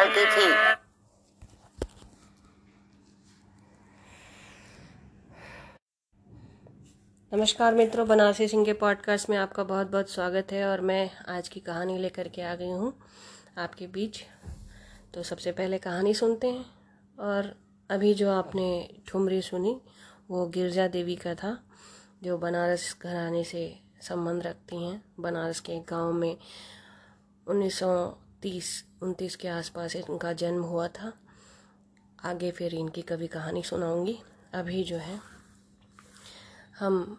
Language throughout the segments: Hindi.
नैन पाँच साल की थी। नमस्कार मित्रों, बनारसी सिंह के पॉडकास्ट में आपका बहुत बहुत स्वागत है और मैं आज की कहानी लेकर के आ गई हूँ आपके बीच। तो सबसे पहले कहानी सुनते हैं और अभी जो आपने ठुमरी सुनी, वो गिरजा देवी का था, जो बनारस घराने से संबंध रखती हैं। बनारस के गाँव में 1930 उनतीस के आसपास इनका जन्म हुआ था। आगे फिर इनकी कभी कहानी सुनाऊँगी। अभी जो है, हम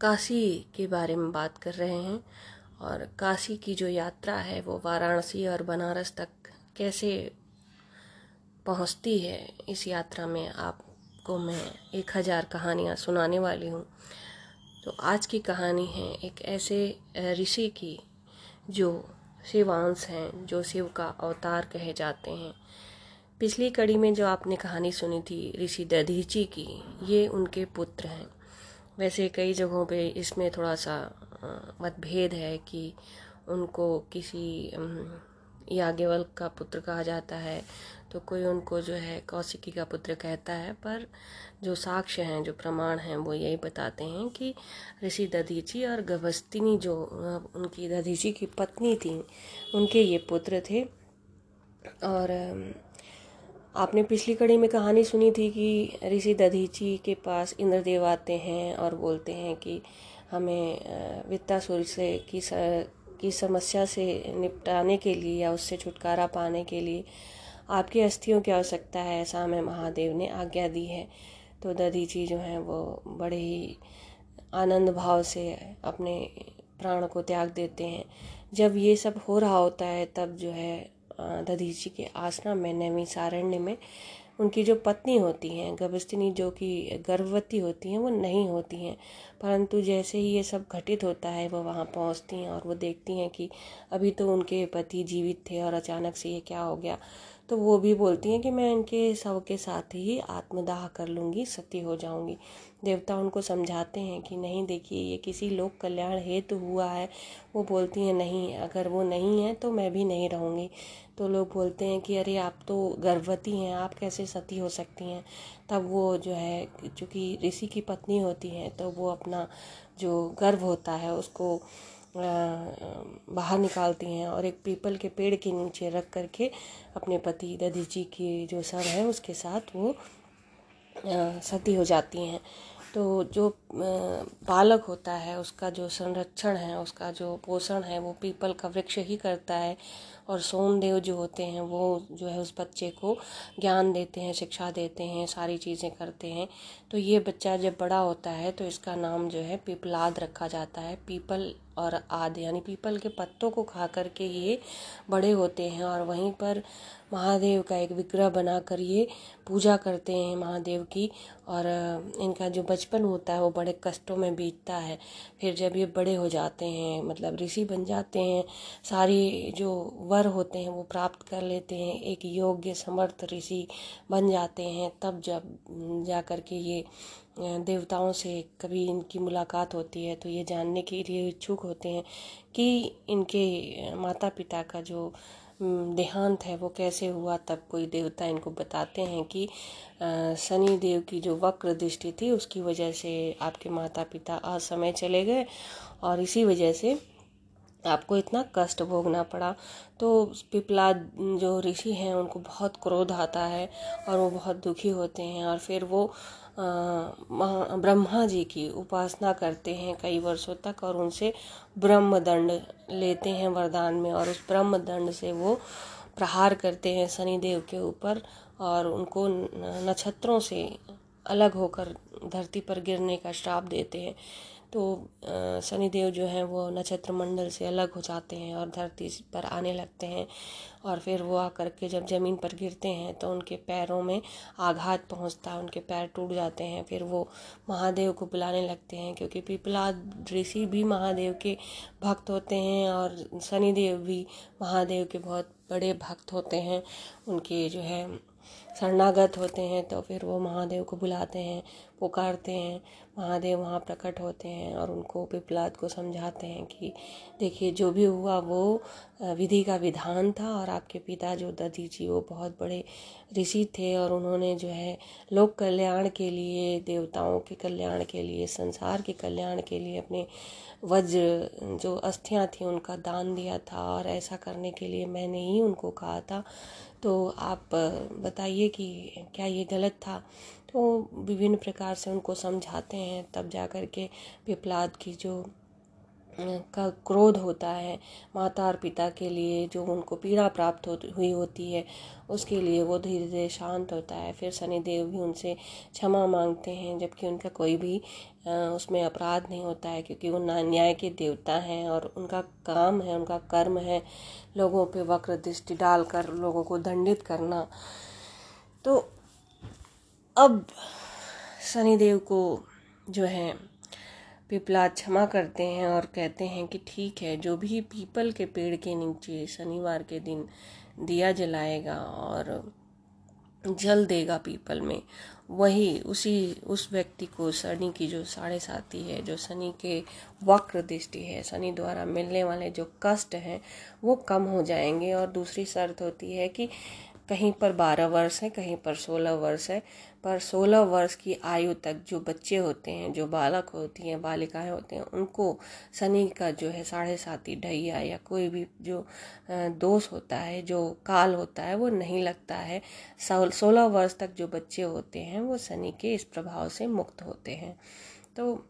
काशी के बारे में बात कर रहे हैं और काशी की जो यात्रा है वो वाराणसी और बनारस तक कैसे पहुँचती है, इस यात्रा में आपको मैं एक हज़ार कहानियाँ सुनाने वाली हूँ। तो आज की कहानी है एक ऐसे ऋषि की जो शिवांश हैं, जो शिव का अवतार कहे जाते हैं। पिछली कड़ी में जो आपने कहानी सुनी थी, ऋषि दधीची की, ये उनके पुत्र हैं। वैसे कई जगहों पे इसमें थोड़ा सा मतभेद है कि उनको किसी याज्ञवल्क का पुत्र कहा जाता है तो कोई उनको जो है कौशिकी का पुत्र कहता है, पर जो साक्ष्य हैं, जो प्रमाण हैं, वो यही बताते हैं कि ऋषि दधीची और गभस्तिनी जो उनकी दधीची की पत्नी थी, उनके ये पुत्र थे। और आपने पिछली कड़ी में कहानी सुनी थी कि ऋषि दधीची के पास इंद्रदेव आते हैं और बोलते हैं कि हमें वित्तासुर से की की समस्या से निपटाने के लिए या उससे छुटकारा पाने के लिए आपकी अस्थियों की आवश्यकता है, ऐसा हमें महादेव ने आज्ञा दी है। तो दधी जी जो हैं, वो बड़े ही आनंद भाव से अपने प्राण को त्याग देते हैं। जब ये सब हो रहा होता है, तब जो है दधी जी के आश्रम में, नैमी सारण्य में, उनकी जो पत्नी होती हैं गभस्तिनी जो कि गर्भवती होती हैं, वो नहीं होती हैं। परंतु जैसे ही ये सब घटित होता है, वो वहाँ पहुँचती हैं और वो देखती हैं कि अभी तो उनके पति जीवित थे और अचानक से ये क्या हो गया। तो वो भी बोलती हैं कि मैं इनके शव के साथ ही आत्मदाह कर लूँगी सती हो जाऊँगी। देवता उनको समझाते हैं कि नहीं, देखिए, ये किसी लोक कल्याण हेतु हुआ है। वो बोलती हैं, नहीं, अगर वो नहीं है तो मैं भी नहीं रहूँगी। तो लोग बोलते हैं कि, अरे, आप तो गर्भवती हैं, आप कैसे सती हो सकती हैं? तब वो जो है, चूँकि ऋषि की पत्नी होती हैं तो वो अपना जो गर्भ होता है, उसको बाहर निकालती हैं और एक पीपल के पेड़ के नीचे रख करके अपने पति दधीची की जो सर है उसके साथ वो सती हो जाती हैं। तो जो बालक होता है, उसका जो संरक्षण है, उसका जो पोषण है, वो पीपल का वृक्ष ही करता है और सोमदेव जो होते हैं, वो जो है उस बच्चे को ज्ञान देते हैं, शिक्षा देते हैं, सारी चीज़ें करते हैं। तो ये बच्चा जब बड़ा होता है तो इसका नाम जो है पिपलाद रखा जाता है। पीपल और आद, यानी पीपल के पत्तों को खा करके ये बड़े होते हैं और वहीं पर महादेव का एक विग्रह बना कर ये पूजा करते हैं महादेव की। और इनका जो बचपन होता है वो बड़े कष्टों में बीतता है। फिर जब ये बड़े हो जाते हैं मतलब ऋषि बन जाते हैं, सारी जो वर होते हैं वो प्राप्त कर लेते हैं, एक योग्य समर्थ ऋषि बन जाते हैं, तब जब जा कर के ये देवताओं से कभी इनकी मुलाकात होती है तो ये जानने के लिए इच्छुक होते हैं कि इनके माता पिता का जो देहांत है, वो कैसे हुआ, तब कोई देवता इनको बताते हैं कि शनि देव की जो वक्र दृष्टि थी, उसकी वजह से आपके माता पिता असमय चले गए और इसी वजह से आपको इतना कष्ट भोगना पड़ा। तो पिपला जो ऋषि हैं, उनको बहुत क्रोध आता है और वो बहुत दुखी होते हैं और फिर वो ब्रह्मा जी की उपासना करते हैं कई वर्षों तक और उनसे ब्रह्मदंड लेते हैं वरदान में और उस ब्रह्मदंड से वो प्रहार करते हैं शनिदेव के ऊपर और उनको नक्षत्रों से अलग होकर धरती पर गिरने का श्राप देते हैं। तो शनिदेव जो हैं वो नक्षत्र मंडल से अलग हो जाते हैं और धरती पर आने लगते हैं और फिर वो आकर के जब ज़मीन पर गिरते हैं तो उनके पैरों में आघात पहुँचता है, उनके पैर टूट जाते हैं, फिर वो महादेव को बुलाने लगते हैं क्योंकि पिपलाद ऋषि भी महादेव के भक्त होते हैं और शनिदेव भी महादेव के बहुत बड़े भक्त होते हैं, उनके जो है शरणागत होते हैं तो फिर वो महादेव को बुलाते हैं पुकारते हैं। महादेव वहाँ प्रकट होते हैं और उनको पिपलाद को समझाते हैं कि देखिए जो भी हुआ वो विधि का विधान था और आपके पिता जो दधी जी वो बहुत बड़े ऋषि थे और उन्होंने जो है लोक कल्याण के लिए देवताओं के कल्याण के लिए संसार के कल्याण के लिए अपने वज्र जो अस्थियाँ थी उनका दान दिया था और ऐसा करने के लिए मैंने ही उनको कहा था। तो आप अ, बताइए कि क्या ये गलत था? तो विभिन्न प्रकार से उनको समझाते हैं तब जा कर के पिपलाद की जो का क्रोध होता है माता और पिता के लिए जो उनको पीड़ा प्राप्त हो, हुई होती है उसके लिए वो धीरे धीरे शांत होता है। फिर शनिदेव भी उनसे क्षमा मांगते हैं जबकि उनका कोई भी उसमें अपराध नहीं होता है क्योंकि वो न्याय के देवता हैं और उनका काम है उनका कर्म है लोगों पे वक्र दृष्टि डालकर लोगों को दंडित करना। तो अब शनिदेव को जो है, पिपला क्षमा करते हैं और कहते हैं कि ठीक है, जो भी पीपल के पेड़ के नीचे शनिवार के दिन दिया जलाएगा और जल देगा पीपल में, वही उसी, उस व्यक्ति को शनि की जो साढ़े साथी है, जो शनि के वक्र दृष्टि है शनि द्वारा मिलने वाले जो कष्ट हैं, वो कम हो जाएँगे और दूसरी शर्त होती है कि कहीं पर बारह वर्ष है, कहीं पर सोलह वर्ष है। पर सोलह वर्ष की आयु तक जो बच्चे होते हैं, जो बालक होती हैं, बालिकाएँ होते हैं, उनको शनि का जो है साढ़े साती ढैया या कोई भी जो दोष होता है, जो काल होता है, वो नहीं लगता है। सोलह वर्ष तक जो बच्चे होते हैं, वो शनि के इस प्रभाव से मुक्त होते हैं। तो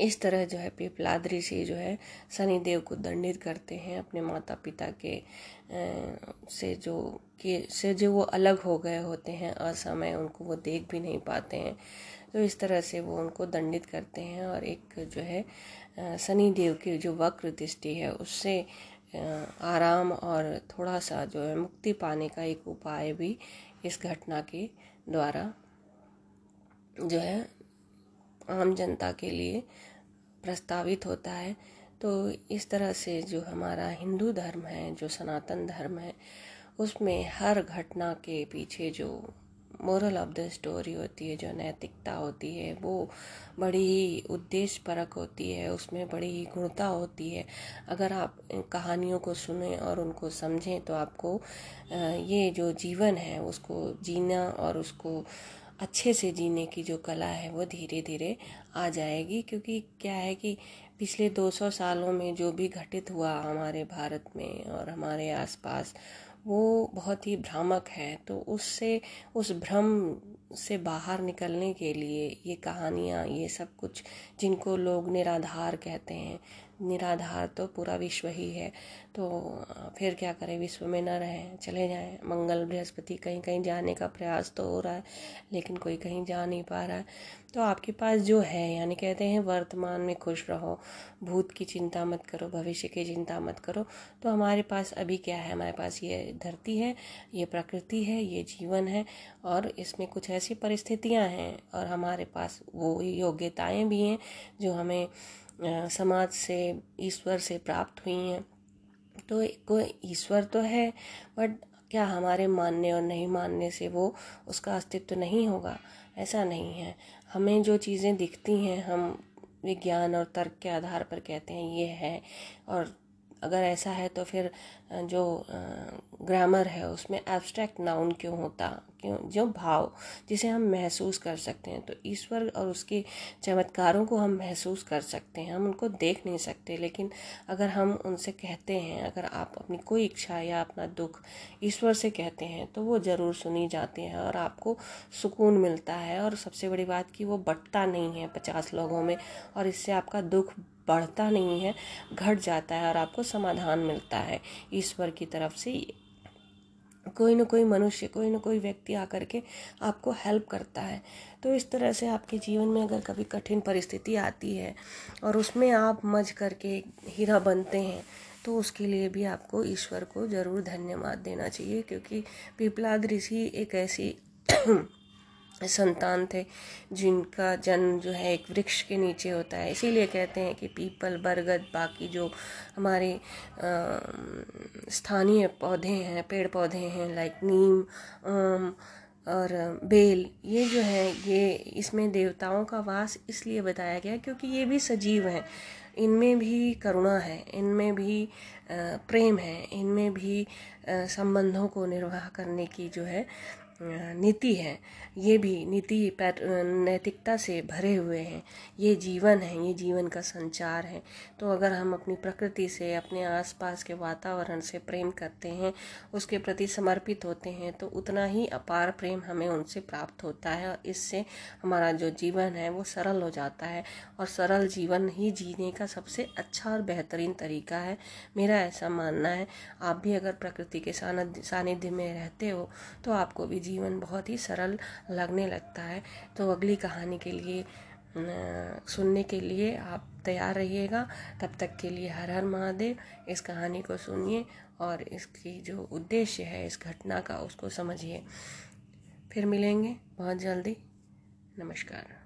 इस तरह जो है पिपलाद से जो है शनिदेव को दंडित करते हैं अपने माता पिता के से जो के से जो वो अलग हो गए होते हैं असमय उनको वो देख भी नहीं पाते हैं। तो इस तरह से वो उनको दंडित करते हैं और एक जो है अ, शनिदेव की जो वक्र दृष्टि है उससे आराम और थोड़ा सा जो है मुक्ति पाने का एक उपाय भी इस घटना के द्वारा जो है आम जनता के लिए प्रस्तावित होता है। तो इस तरह से जो हमारा हिंदू धर्म है, जो सनातन धर्म है, उसमें हर घटना के पीछे जो मोरल ऑफ़ द स्टोरी होती है, जो नैतिकता होती है, वो बड़ी ही उद्देश्य परक होती है, उसमें बड़ी ही गुणता होती है। अगर आप कहानियों को सुने और उनको समझें तो आपको ये जो जीवन है, उसको जीना और उसको अच्छे से जीने की जो कला है वो धीरे धीरे आ जाएगी। क्योंकि क्या है कि पिछले 200 सालों में जो भी घटित हुआ हमारे भारत में और हमारे आसपास, वो बहुत ही भ्रामक है। तो उससे, उस भ्रम से बाहर निकलने के लिए ये कहानियाँ, ये सब कुछ जिनको लोग निराधार कहते हैं निराधार तो पूरा विश्व ही है। तो फिर क्या करें? विश्व में न रहें, चले जाएँ। मंगल बृहस्पति कहीं कहीं जाने का प्रयास तो हो रहा है, लेकिन कोई कहीं जा नहीं पा रहा है। तो आपके पास जो है, यानी कहते हैं, वर्तमान में खुश रहो, भूत की चिंता मत करो, भविष्य की चिंता मत करो। तो हमारे पास अभी क्या है? हमारे पास ये धरती है, ये प्रकृति है, ये जीवन है, और इसमें कुछ ऐसी परिस्थितियाँ हैं, और हमारे पास वो योग्यताएँ भी हैं, जो हमें समाज से, ईश्वर से प्राप्त हुई हैं। तो कोई ईश्वर तो है, बट क्या हमारे मानने और नहीं मानने से वो उसका अस्तित्व नहीं होगा? ऐसा नहीं है। हमें जो चीज़ें दिखती हैं, हम विज्ञान और तर्क के आधार पर कहते हैं, ये है। और अगर ऐसा है तो फिर जो ग्रामर है, उसमें एब्स्ट्रैक्ट नाउन क्यों होता? क्यों जो भाव जिसे हम महसूस कर सकते हैं। तो ईश्वर और उसके चमत्कारों को हम महसूस कर सकते हैं, हम उनको देख नहीं सकते। लेकिन अगर हम उनसे कहते हैं, अगर आप अपनी कोई इच्छा या अपना दुख ईश्वर से कहते हैं तो वो ज़रूर सुनी जाती है और आपको सुकून मिलता है। और सबसे बड़ी बात कि वो बटता नहीं है पचास लोगों में, और इससे आपका दुख बढ़ता नहीं है, घट जाता है और आपको समाधान मिलता है ईश्वर की तरफ़ से। कोई ना कोई मनुष्य, कोई ना कोई व्यक्ति आकर के आपको हेल्प करता है। तो इस तरह से आपके जीवन में अगर कभी कठिन परिस्थिति आती है और उसमें आप मज करके हीरा बनते हैं तो उसके लिए भी आपको ईश्वर को ज़रूर धन्यवाद देना चाहिए, क्योंकि पिपलाद ऋषि एक ऐसी संतान थे, जिनका जन्म जो है एक वृक्ष के नीचे होता है। इसीलिए कहते हैं कि पीपल, बरगद, बाकी जो हमारे स्थानीय पौधे हैं, पेड़ पौधे हैं लाइक नीम, आम और बेल, ये जो है, ये इसमें देवताओं का वास इसलिए बताया गया क्योंकि ये भी सजीव हैं। इनमें भी करुणा है, इनमें भी प्रेम है, इनमें भी संबंधों को निर्वाह करने की जो है नीति है, ये भी नीति नैतिकता से भरे हुए हैं। ये जीवन है, ये जीवन का संचार है। तो अगर हम अपनी प्रकृति से, अपने आसपास के वातावरण से प्रेम करते हैं, उसके प्रति समर्पित होते हैं तो उतना ही अपार प्रेम हमें उनसे प्राप्त होता है और इससे हमारा जो जीवन है, वो सरल हो जाता है। और सरल जीवन ही जीने का सबसे अच्छा और बेहतरीन तरीका है। मेरा ऐसा मानना है। आप भी अगर प्रकृति के सानिध्य में रहते हो तो आपको भी जीवन बहुत ही सरल लगने लगता है। तो अगली कहानी के लिए सुनने के लिए आप तैयार रहिएगा। तब तक के लिए हर हर महादेव, इस कहानी को सुनिए और इसकी जो उद्देश्य है, इस घटना का उसको समझिए। फिर मिलेंगे बहुत जल्दी। नमस्कार।